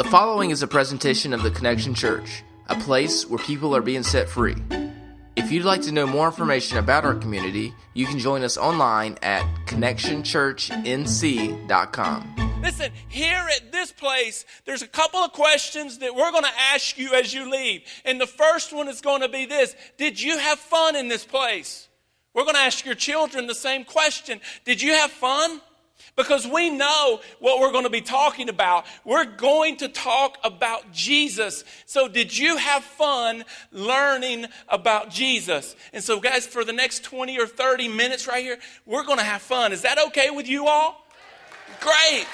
The following is a presentation of the Connection Church, a place where people are being set free. If you'd like to know more information about our community, you can join us online at connectionchurchnc.com. Listen, here at this place, there's a couple of questions that we're going to ask you as you leave. And the first one is going to be this Did you have fun in this place? We're going to ask your children the same question Did you have fun? Because we know what we're going to be talking about. We're going to talk about Jesus. So, did you have fun learning about Jesus? And so, guys, for the next 20 or 30 minutes right here, we're going to have fun. Is that okay with you all? Great.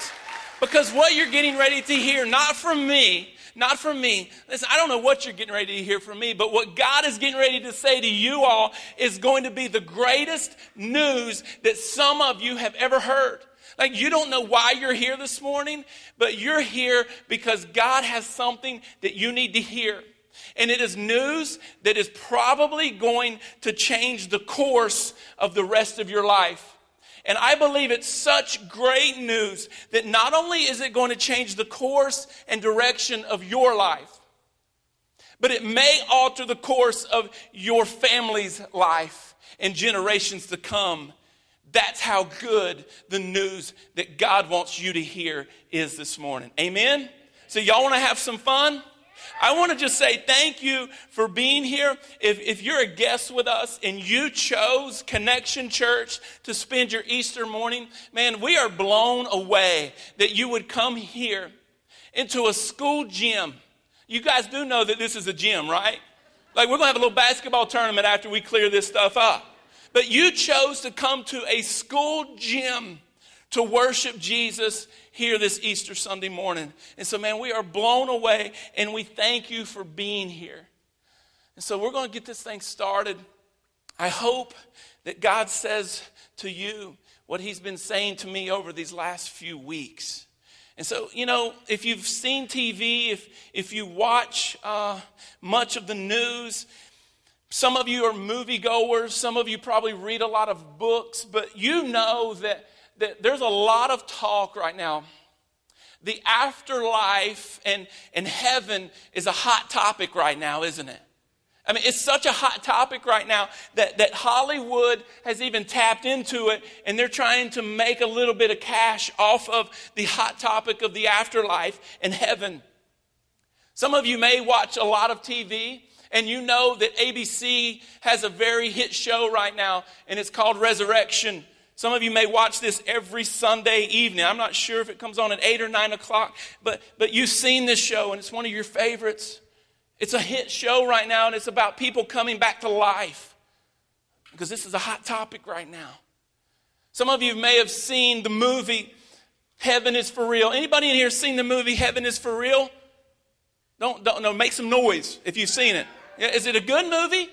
Because what you're getting ready to hear, not from me, not from me. Listen, I don't know what you're getting ready to hear from me, but what God is getting ready to say to you all is going to be the greatest news that some of you have ever heard. Like, you don't know why you're here this morning, but you're here because God has something that you need to hear. And it is news that is probably going to change the course of the rest of your life. And I believe it's such great news that not only is it going to change the course and direction of your life, but it may alter the course of your family's life and generations to come. That's how good the news that God wants you to hear is this morning. Amen? So, y'all want to have some fun? I want to just say thank you for being here. If, if you're a guest with us and you chose Connection Church to spend your Easter morning, man, we are blown away that you would come here into a school gym. You guys do know that this is a gym, right? Like, we're going to have a little basketball tournament after we clear this stuff up. But you chose to come to a school gym to worship Jesus here this Easter Sunday morning. And so, man, we are blown away and we thank you for being here. And so, we're going to get this thing started. I hope that God says to you what He's been saying to me over these last few weeks. And so, you know, if you've seen TV, if, if you watch uh, much of the news, some of you are moviegoers, some of you probably read a lot of books, but you know that that there's a lot of talk right now. The afterlife and, and heaven is a hot topic right now, isn't it? I mean, it's such a hot topic right now that, that Hollywood has even tapped into it and they're trying to make a little bit of cash off of the hot topic of the afterlife and heaven. Some of you may watch a lot of TV and you know that ABC has a very hit show right now and it's called Resurrection. Some of you may watch this every Sunday evening. I'm not sure if it comes on at 8 or 9 o'clock, but, but you've seen this show and it's one of your favorites. It's a hit show right now and it's about people coming back to life because this is a hot topic right now. Some of you may have seen the movie Heaven is for Real. Anybody in here seen the movie Heaven is for Real? Don't, don't no, make some noise if you've seen it. Is it a good movie?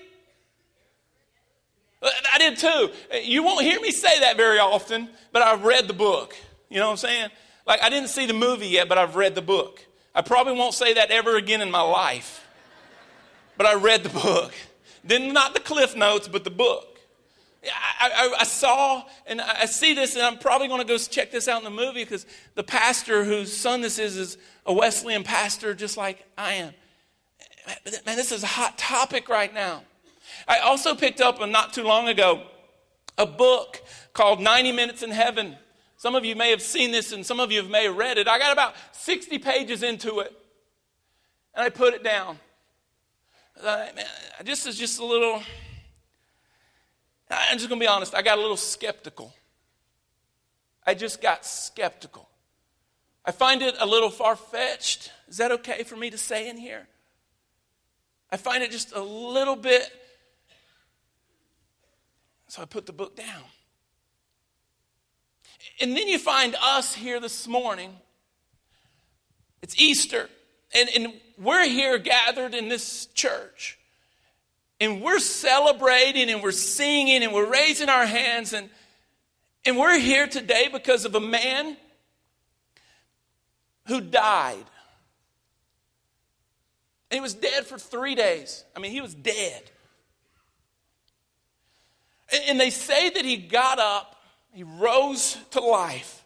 Uh, I did too. Uh, you won't hear me say that very often, but I've read the book. You know what I'm saying? Like, I didn't see the movie yet, but I've read the book. I probably won't say that ever again in my life, but I read the book. Then, not the cliff notes, but the book. I, I, I, saw and I see this, and I'm probably going to go check this out in the movie because the pastor whose son this is is a Wesleyan pastor, just like I am. Man, this is a hot topic right now. I also picked up uh, not too long ago a book called 90 Minutes in Heaven. Some of you may have seen this and some of you may have read it. I got about 60 pages into it and I put it down. Uh, I, man, just is just a little, I'm just going to be honest, I got a little skeptical. I just got skeptical. I find it a little far fetched. Is that okay for me to say in here? I find it just a little bit so I put the book down. And then you find us here this morning. It's Easter, and, and we're here gathered in this church. And we're celebrating and we're singing and we're raising our hands. And, and we're here today because of a man who died. And he was dead for three days. I mean, he was dead. And they say that he got up, he rose to life.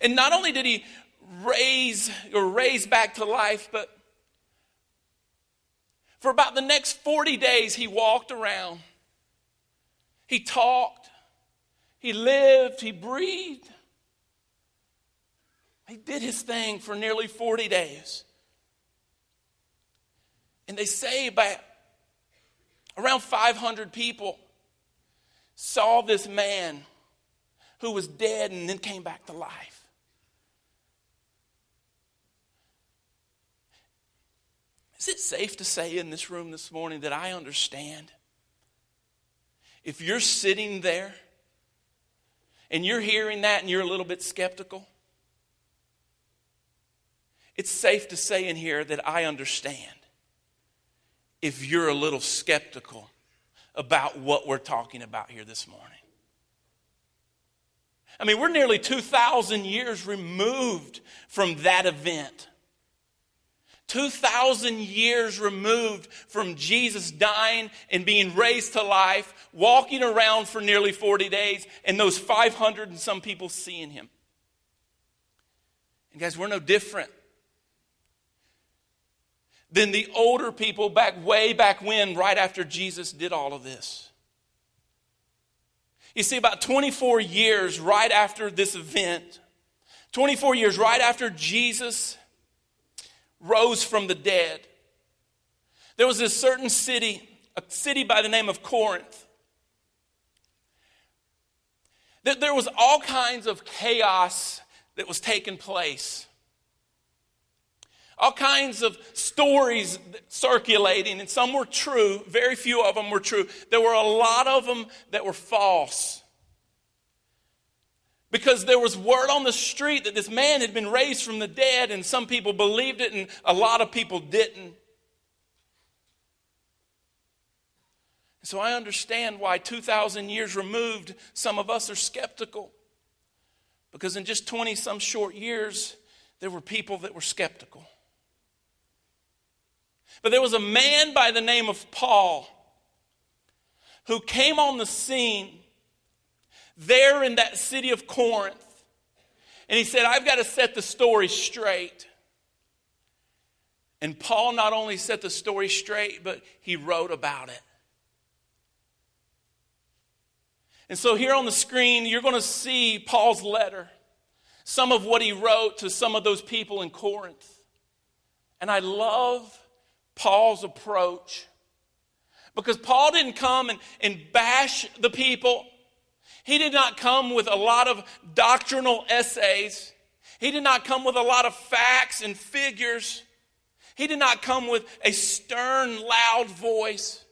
And not only did he raise or raised back to life, but for about the next 40 days, he walked around. He talked. He lived. He breathed. He did his thing for nearly 40 days. And they say about around 500 people saw this man who was dead and then came back to life. Is it safe to say in this room this morning that I understand? If you're sitting there and you're hearing that and you're a little bit skeptical, it's safe to say in here that I understand if you're a little skeptical about what we're talking about here this morning. I mean, we're nearly 2,000 years removed from that event. 2,000 years removed from Jesus dying and being raised to life, walking around for nearly 40 days, and those 500 and some people seeing him. And guys, we're no different than the older people back way back when, right after Jesus did all of this. You see, about 24 years right after this event, 24 years right after Jesus rose from the dead. There was a certain city, a city by the name of Corinth. That there was all kinds of chaos that was taking place. All kinds of stories circulating, and some were true, very few of them were true. There were a lot of them that were false because there was word on the street that this man had been raised from the dead, and some people believed it, and a lot of people didn't. So I understand why 2,000 years removed, some of us are skeptical. Because in just 20 some short years, there were people that were skeptical. But there was a man by the name of Paul who came on the scene there in that city of Corinth. And he said, I've got to set the story straight. And Paul not only set the story straight, but he wrote about it. And so here on the screen, you're going to see Paul's letter, some of what he wrote to some of those people in Corinth. And I love Paul's approach because Paul didn't come and, and bash the people. He did not come with a lot of doctrinal essays. He did not come with a lot of facts and figures. He did not come with a stern, loud voice.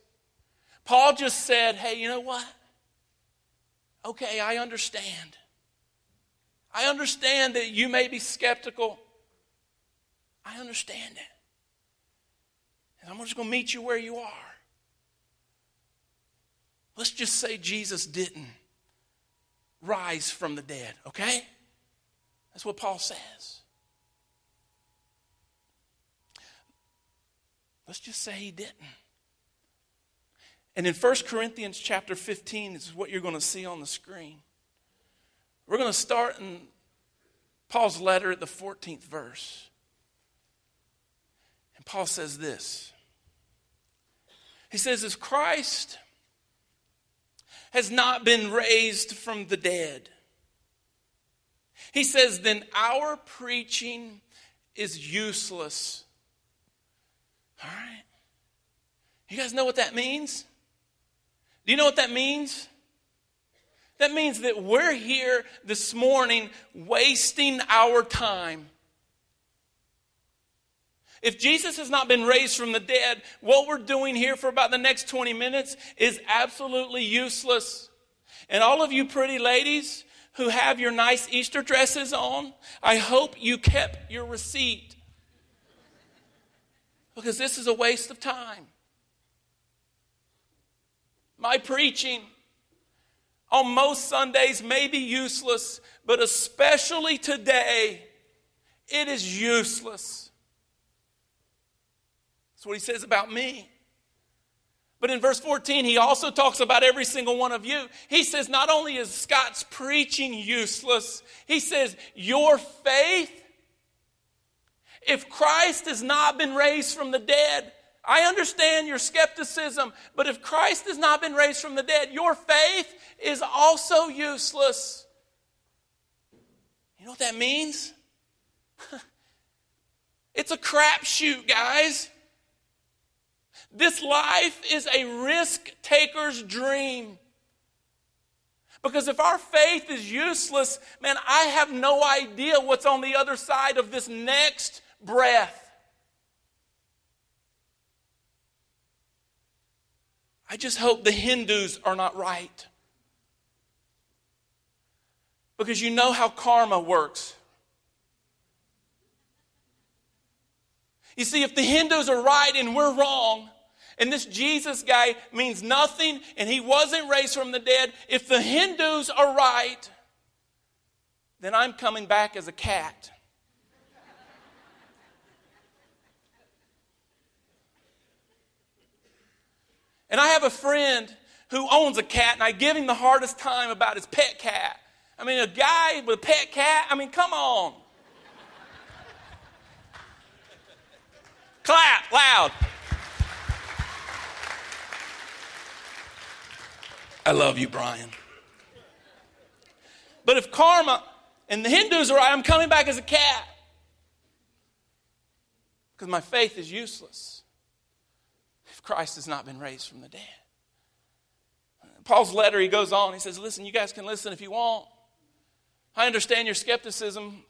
Paul just said, Hey, you know what? Okay, I understand. I understand that you may be skeptical. I understand it. And I'm just going to meet you where you are. Let's just say Jesus didn't rise from the dead, okay? That's what Paul says. Let's just say he didn't. And in 1 Corinthians chapter 15, is what you're going to see on the screen. We're going to start in Paul's letter at the 14th verse. And Paul says this He says, As Christ has not been raised from the dead. He says, then our preaching is useless. All right? You guys know what that means? Do you know what that means? That means that we're here this morning wasting our time if Jesus has not been raised from the dead, what we're doing here for about the next 20 minutes is absolutely useless. And all of you pretty ladies who have your nice Easter dresses on, I hope you kept your receipt. Because this is a waste of time. My preaching on most Sundays may be useless, but especially today, it is useless what he says about me. But in verse 14, he also talks about every single one of you. He says, not only is Scott's preaching useless, he says, your faith If Christ has not been raised from the dead, I understand your skepticism, but if Christ has not been raised from the dead, your faith is also useless. You know what that means? it's a crapshoot, guys. This life is a risk taker's dream. Because if our faith is useless, man, I have no idea what's on the other side of this next breath. I just hope the Hindus are not right. Because you know how karma works. You see, if the Hindus are right and we're wrong, and this Jesus guy means nothing and he wasn't raised from the dead, if the Hindus are right, then I'm coming back as a cat. and I have a friend who owns a cat, and I give him the hardest time about his pet cat. I mean, a guy with a pet cat, I mean, come on. Clap loud. I love you, Brian. But if karma and the Hindus are right, I'm coming back as a cat. Because my faith is useless if Christ has not been raised from the dead. Paul's letter, he goes on. He says, Listen, you guys can listen if you want. I understand your skepticism.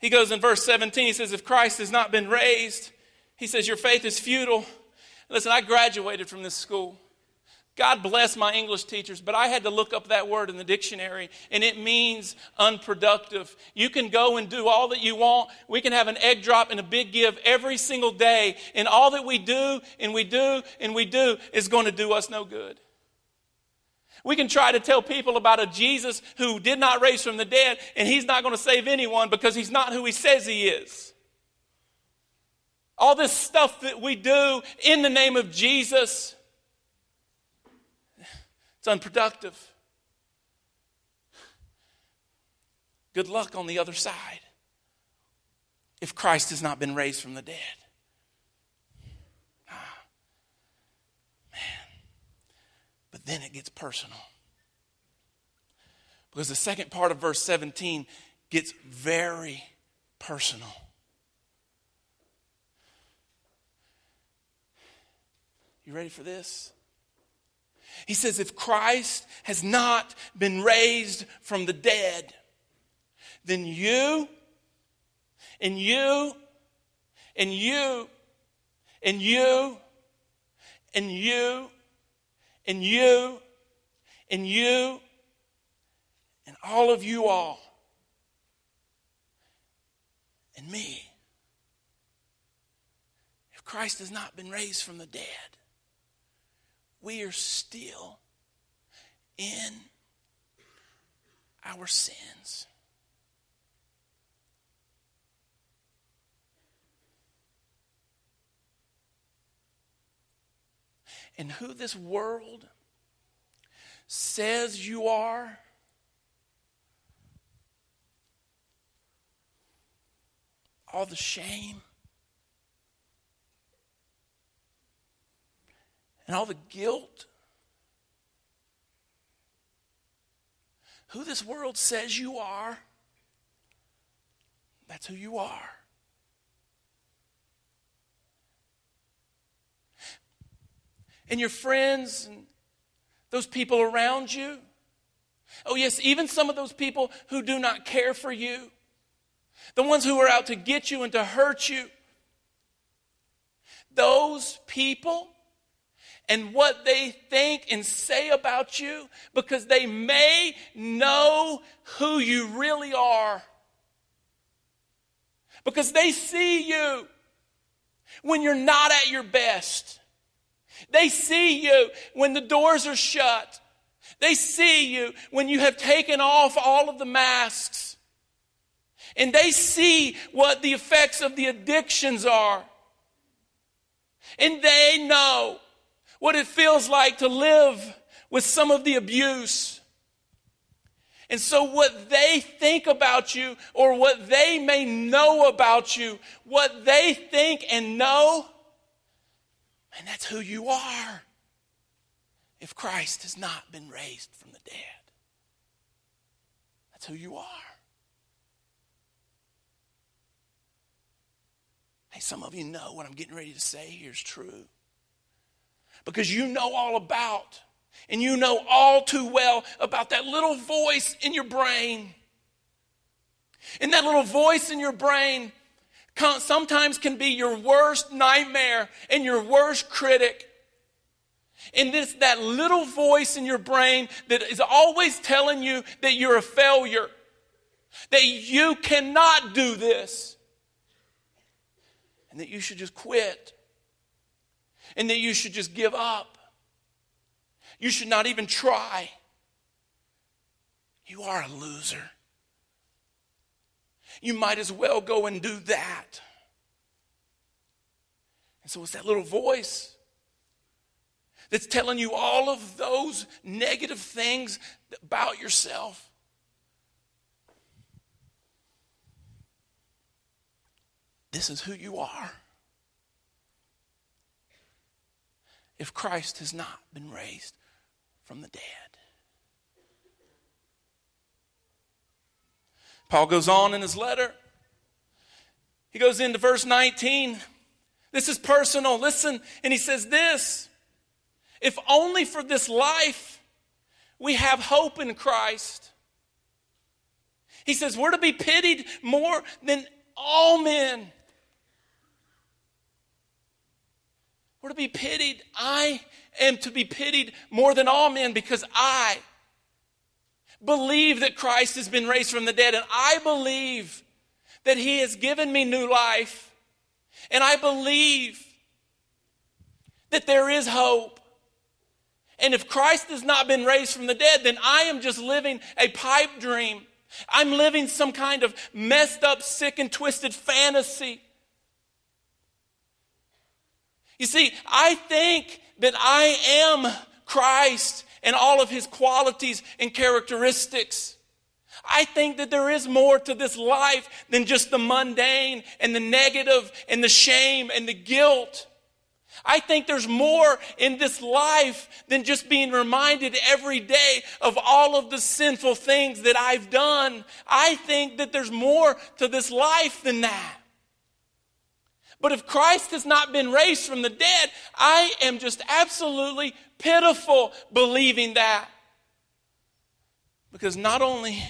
He goes in verse 17, he says, If Christ has not been raised, he says, Your faith is futile. Listen, I graduated from this school. God bless my English teachers, but I had to look up that word in the dictionary, and it means unproductive. You can go and do all that you want. We can have an egg drop and a big give every single day, and all that we do and we do and we do is going to do us no good. We can try to tell people about a Jesus who did not raise from the dead, and he's not going to save anyone because he's not who he says he is. All this stuff that we do in the name of Jesus it's unproductive. Good luck on the other side if Christ has not been raised from the dead. Ah, man. But then it gets personal. Because the second part of verse 17 gets very personal. You ready for this? He says, if Christ has not been raised from the dead, then you and you and you and you and you and you and you and all of you all and me. If Christ has not been raised from the dead, we are still in our sins. And who this world says you are. All the shame and all the guilt. Who this world says you are, that's who you are. And your friends and those people around you. Oh, yes, even some of those people who do not care for you, the ones who are out to get you and to hurt you. Those people and what they think and say about you because they may know who you really are. Because they see you when you're not at your best. They see you when the doors are shut. They see you when you have taken off all of the masks. And they see what the effects of the addictions are. And they know what it feels like to live with some of the abuse. And so, what they think about you or what they may know about you, what they think and know, and that's who you are if Christ has not been raised from the dead. That's who you are. Hey, some of you know what I'm getting ready to say here is true. Because you know all about, and you know all too well about that little voice in your brain. And that little voice in your brain sometimes can be your worst nightmare and your worst critic. And this that little voice in your brain that is always telling you that you're a failure, that you cannot do this, and that you should just quit, and that you should just give up. You should not even try. You are a loser. You might as well go and do that. And so it's that little voice that's telling you all of those negative things about yourself. This is who you are. If Christ has not been raised from the dead. Paul goes on in his letter. He goes into verse 19. This is personal. Listen, and he says this if only for this life we have hope in Christ. He says we're to be pitied more than all men. We're to be pitied. I am to be pitied more than all men because I believe that Christ has been raised from the dead, and I believe that He has given me new life, and I believe that there is hope. And if Christ has not been raised from the dead, then I am just living a pipe dream. I'm living some kind of messed up, sick, and twisted fantasy. You see, I think that I am Christ and all of his qualities and characteristics. I think that there is more to this life than just the mundane and the negative and the shame and the guilt. I think there's more in this life than just being reminded every day of all of the sinful things that I've done. I think that there's more to this life than that. But if Christ has not been raised from the dead, I am just absolutely pitiful believing that. Because not only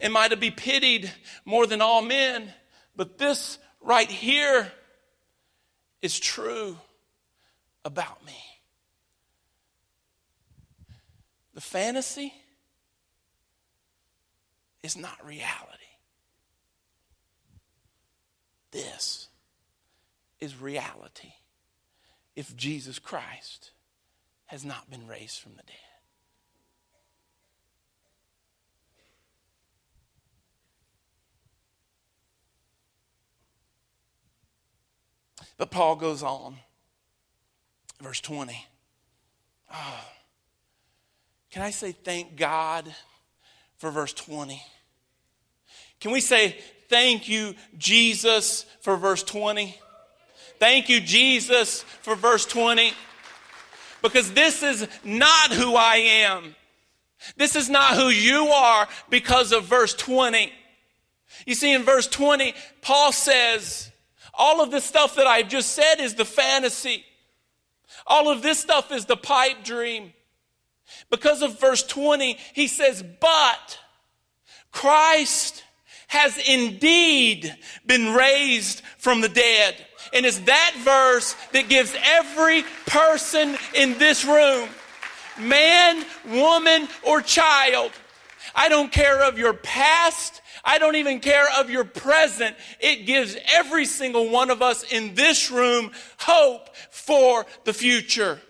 am I to be pitied more than all men, but this right here is true about me. The fantasy is not reality. This is reality if Jesus Christ has not been raised from the dead. But Paul goes on, verse 20. Oh, can I say thank God for verse 20? Can we say thank you, Jesus, for verse 20? Thank you, Jesus, for verse 20 because this is not who I am. This is not who you are because of verse 20. You see, in verse 20, Paul says, all of this stuff that I've just said is the fantasy. All of this stuff is the pipe dream. Because of verse 20, he says, But Christ has indeed been raised from the dead. And it's that verse that gives every person in this room, man, woman, or child, I don't care of your past. I don't even care of your present. It gives every single one of us in this room hope for the future.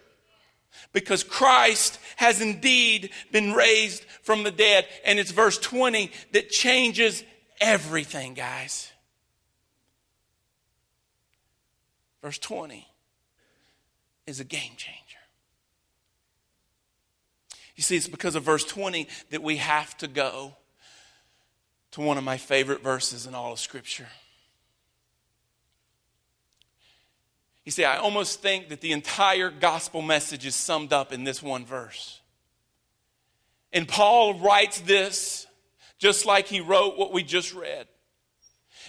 Because Christ has indeed been raised from the dead. And it's verse 20 that changes everything, guys. verse 20, is a game changer. You see, it's because of verse 20 that we have to go to one of my favorite verses in all of Scripture. You see, I almost think that the entire gospel message is summed up in this one verse. And Paul writes this just like he wrote what we just read.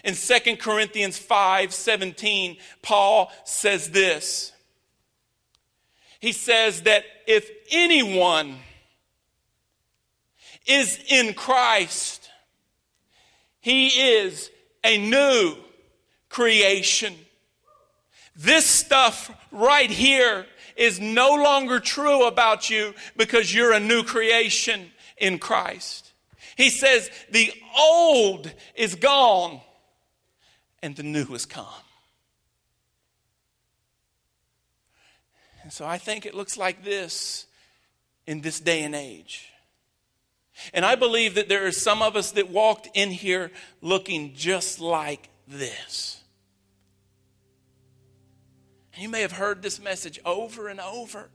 In 2 Corinthians 5 17, Paul says this. He says that if anyone is in Christ, he is a new creation. This stuff right here is no longer true about you because you're a new creation in Christ. He says the old is gone and the new has come. And so I think it looks like this in this day and age. And I believe that there are some of us that walked in here looking just like this. You may have heard this message over and over.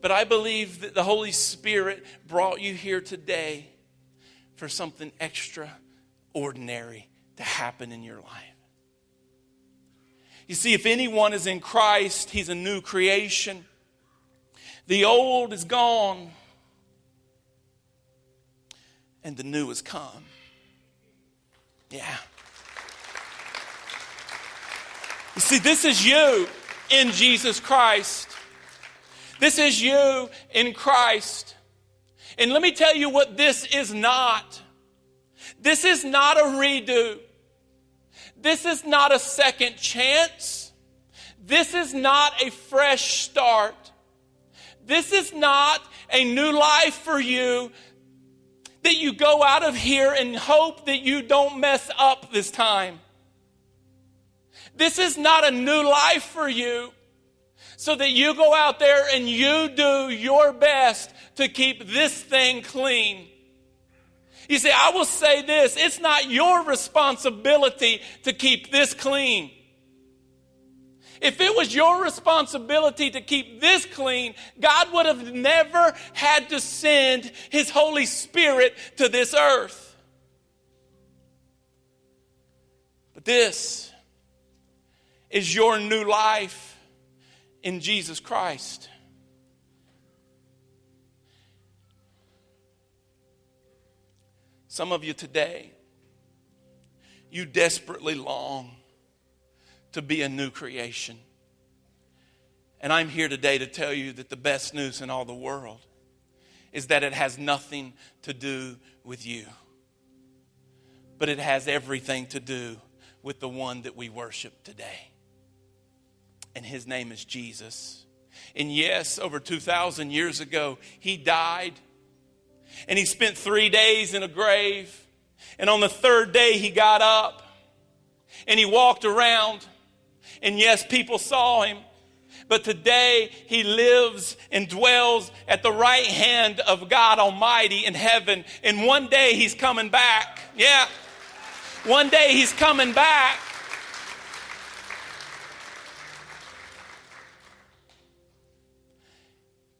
But I believe that the Holy Spirit brought you here today for something extraordinary to happen in your life. You see, if anyone is in Christ, he's a new creation. The old is gone, and the new has come. Yeah. You see, this is you in Jesus Christ. This is you in Christ. And let me tell you what this is not. This is not a redo. This is not a second chance. This is not a fresh start. This is not a new life for you that you go out of here and hope that you don't mess up this time. This is not a new life for you so that you go out there and you do your best to keep this thing clean. You see, I will say this it's not your responsibility to keep this clean. If it was your responsibility to keep this clean, God would have never had to send His Holy Spirit to this earth. But this is your new life in Jesus Christ. Some of you today, you desperately long to be a new creation. And I'm here today to tell you that the best news in all the world is that it has nothing to do with you, but it has everything to do with the one that we worship today and his name is Jesus. And yes, over 2,000 years ago, he died. And he spent three days in a grave. And on the third day, he got up and he walked around. And yes, people saw him. But today, he lives and dwells at the right hand of God Almighty in heaven. And one day, he's coming back. Yeah. One day, he's coming back.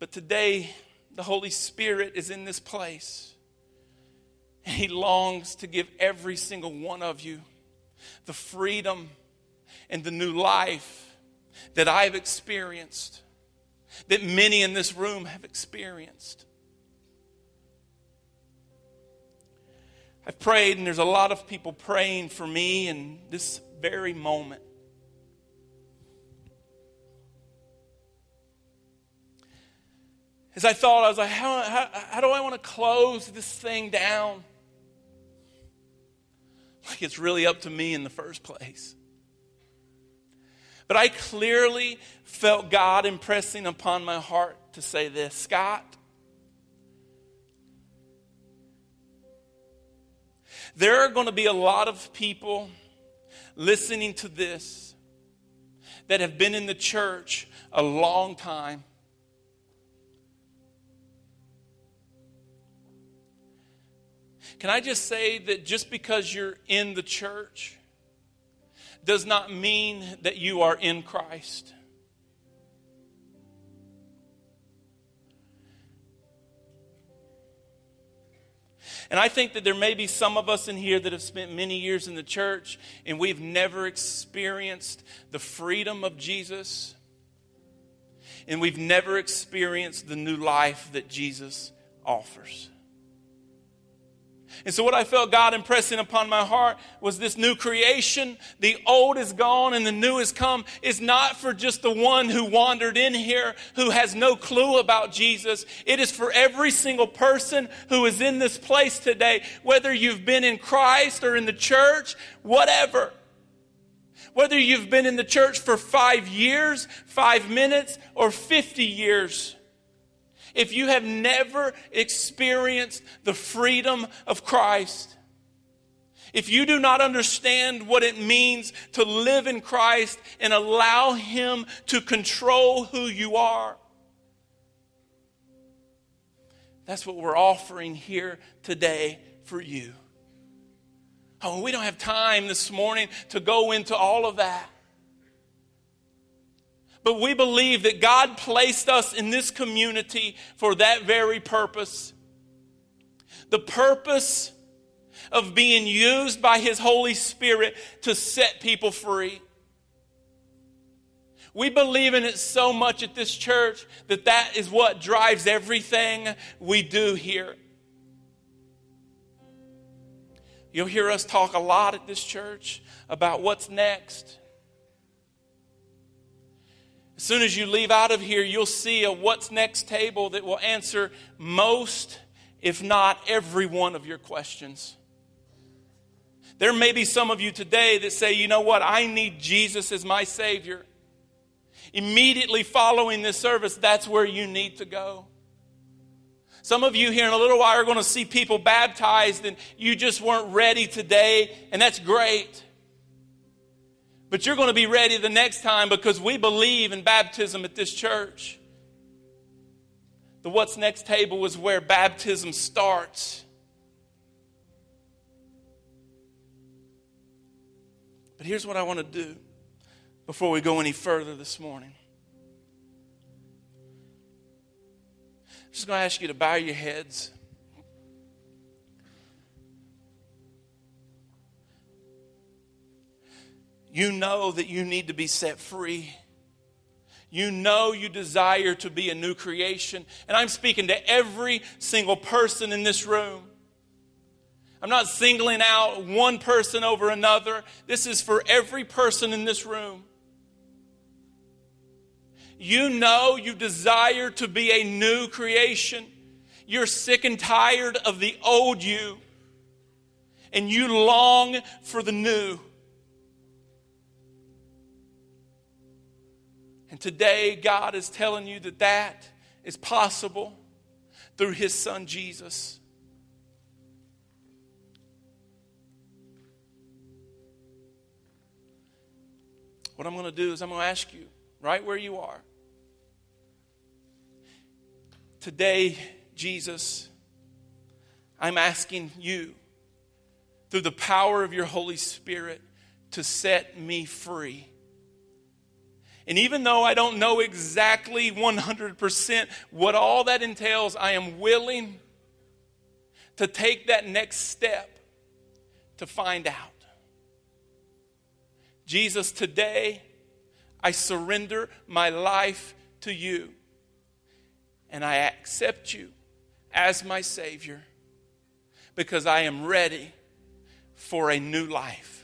But today, the Holy Spirit is in this place. And He longs to give every single one of you the freedom and the new life that I've experienced, that many in this room have experienced. I've prayed, and there's a lot of people praying for me in this very moment. As I thought, I was like, how, how, how do I want to close this thing down? Like it's really up to me in the first place. But I clearly felt God impressing upon my heart to say this Scott, there are going to be a lot of people listening to this that have been in the church a long time Can I just say that just because you're in the church does not mean that you are in Christ? And I think that there may be some of us in here that have spent many years in the church and we've never experienced the freedom of Jesus. And we've never experienced the new life that Jesus offers. And so, what I felt God impressing upon my heart was this new creation. The old is gone and the new has come. Is not for just the one who wandered in here who has no clue about Jesus. It is for every single person who is in this place today, whether you've been in Christ or in the church, whatever. Whether you've been in the church for five years, five minutes, or 50 years if you have never experienced the freedom of Christ, if you do not understand what it means to live in Christ and allow Him to control who you are, that's what we're offering here today for you. Oh, we don't have time this morning to go into all of that. But we believe that God placed us in this community for that very purpose. The purpose of being used by His Holy Spirit to set people free. We believe in it so much at this church that that is what drives everything we do here. You'll hear us talk a lot at this church about what's next. As soon as you leave out of here, you'll see a what's next table that will answer most, if not every one of your questions. There may be some of you today that say, you know what, I need Jesus as my Savior. Immediately following this service, that's where you need to go. Some of you here in a little while are going to see people baptized and you just weren't ready today, and that's great. But you're going to be ready the next time because we believe in baptism at this church. The What's Next table is where baptism starts. But here's what I want to do before we go any further this morning. I'm just going to ask you to bow your heads. You know that you need to be set free. You know you desire to be a new creation. And I'm speaking to every single person in this room. I'm not singling out one person over another. This is for every person in this room. You know you desire to be a new creation. You're sick and tired of the old you. And you long for the new. And today, God is telling you that that is possible through His Son Jesus. What I'm going to do is I'm going to ask you right where you are. Today, Jesus, I'm asking you through the power of your Holy Spirit to set me free and even though I don't know exactly 100% what all that entails, I am willing to take that next step to find out. Jesus, today I surrender my life to you and I accept you as my Savior because I am ready for a new life.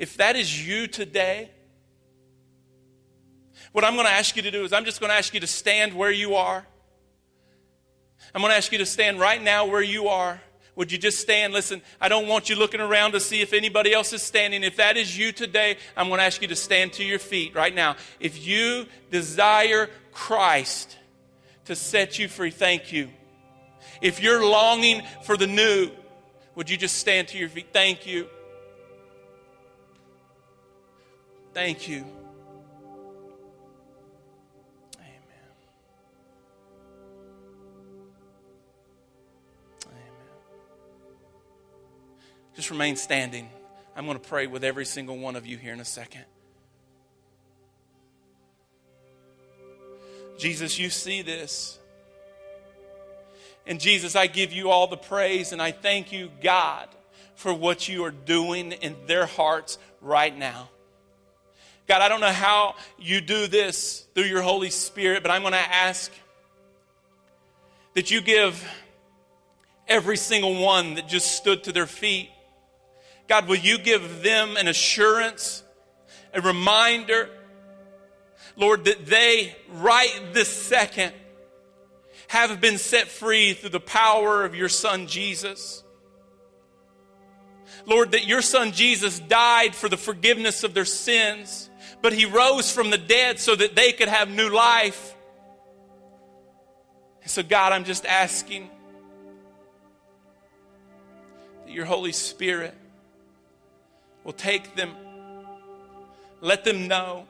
If that is you today, what I'm going to ask you to do is I'm just going to ask you to stand where you are. I'm going to ask you to stand right now where you are. Would you just stand? Listen, I don't want you looking around to see if anybody else is standing. If that is you today, I'm going to ask you to stand to your feet right now. If you desire Christ to set you free, thank you. If you're longing for the new, would you just stand to your feet? Thank you. Thank you. Amen. Amen. Just remain standing. I'm going to pray with every single one of you here in a second. Jesus, you see this. And Jesus, I give you all the praise and I thank you, God, for what you are doing in their hearts right now. God, I don't know how you do this through your Holy Spirit, but I'm going to ask that you give every single one that just stood to their feet. God, will you give them an assurance, a reminder, Lord, that they, right this second, have been set free through the power of your Son Jesus? Lord, that your Son Jesus died for the forgiveness of their sins, but he rose from the dead so that they could have new life. And So, God, I'm just asking that your Holy Spirit will take them, let them know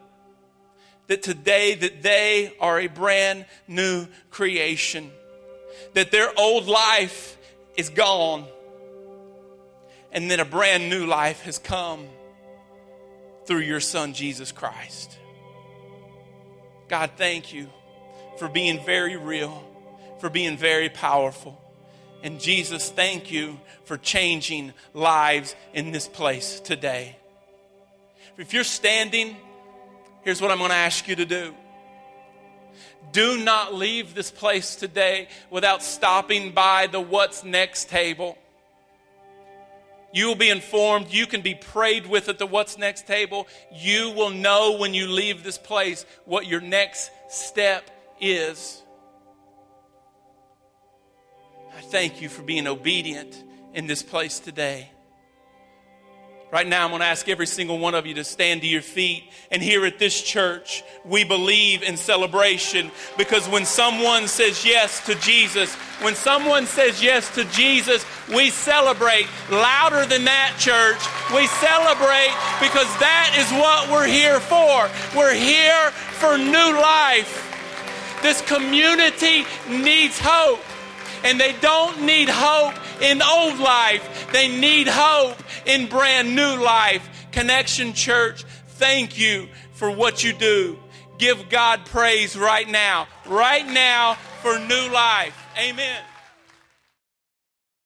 that today that they are a brand new creation, that their old life is gone, and then a brand new life has come through your Son, Jesus Christ. God, thank you for being very real, for being very powerful. And Jesus, thank you for changing lives in this place today. If you're standing, here's what I'm going to ask you to do. Do not leave this place today without stopping by the What's Next table. You will be informed. You can be prayed with at the What's Next table. You will know when you leave this place what your next step is. I thank you for being obedient in this place today. Right now, I'm going to ask every single one of you to stand to your feet. And here at this church, we believe in celebration because when someone says yes to Jesus, when someone says yes to Jesus, we celebrate louder than that, church. We celebrate because that is what we're here for. We're here for new life. This community needs hope. And they don't need hope in old life, they need hope in brand new life. Connection Church, thank you for what you do. Give God praise right now, right now for new life. Amen.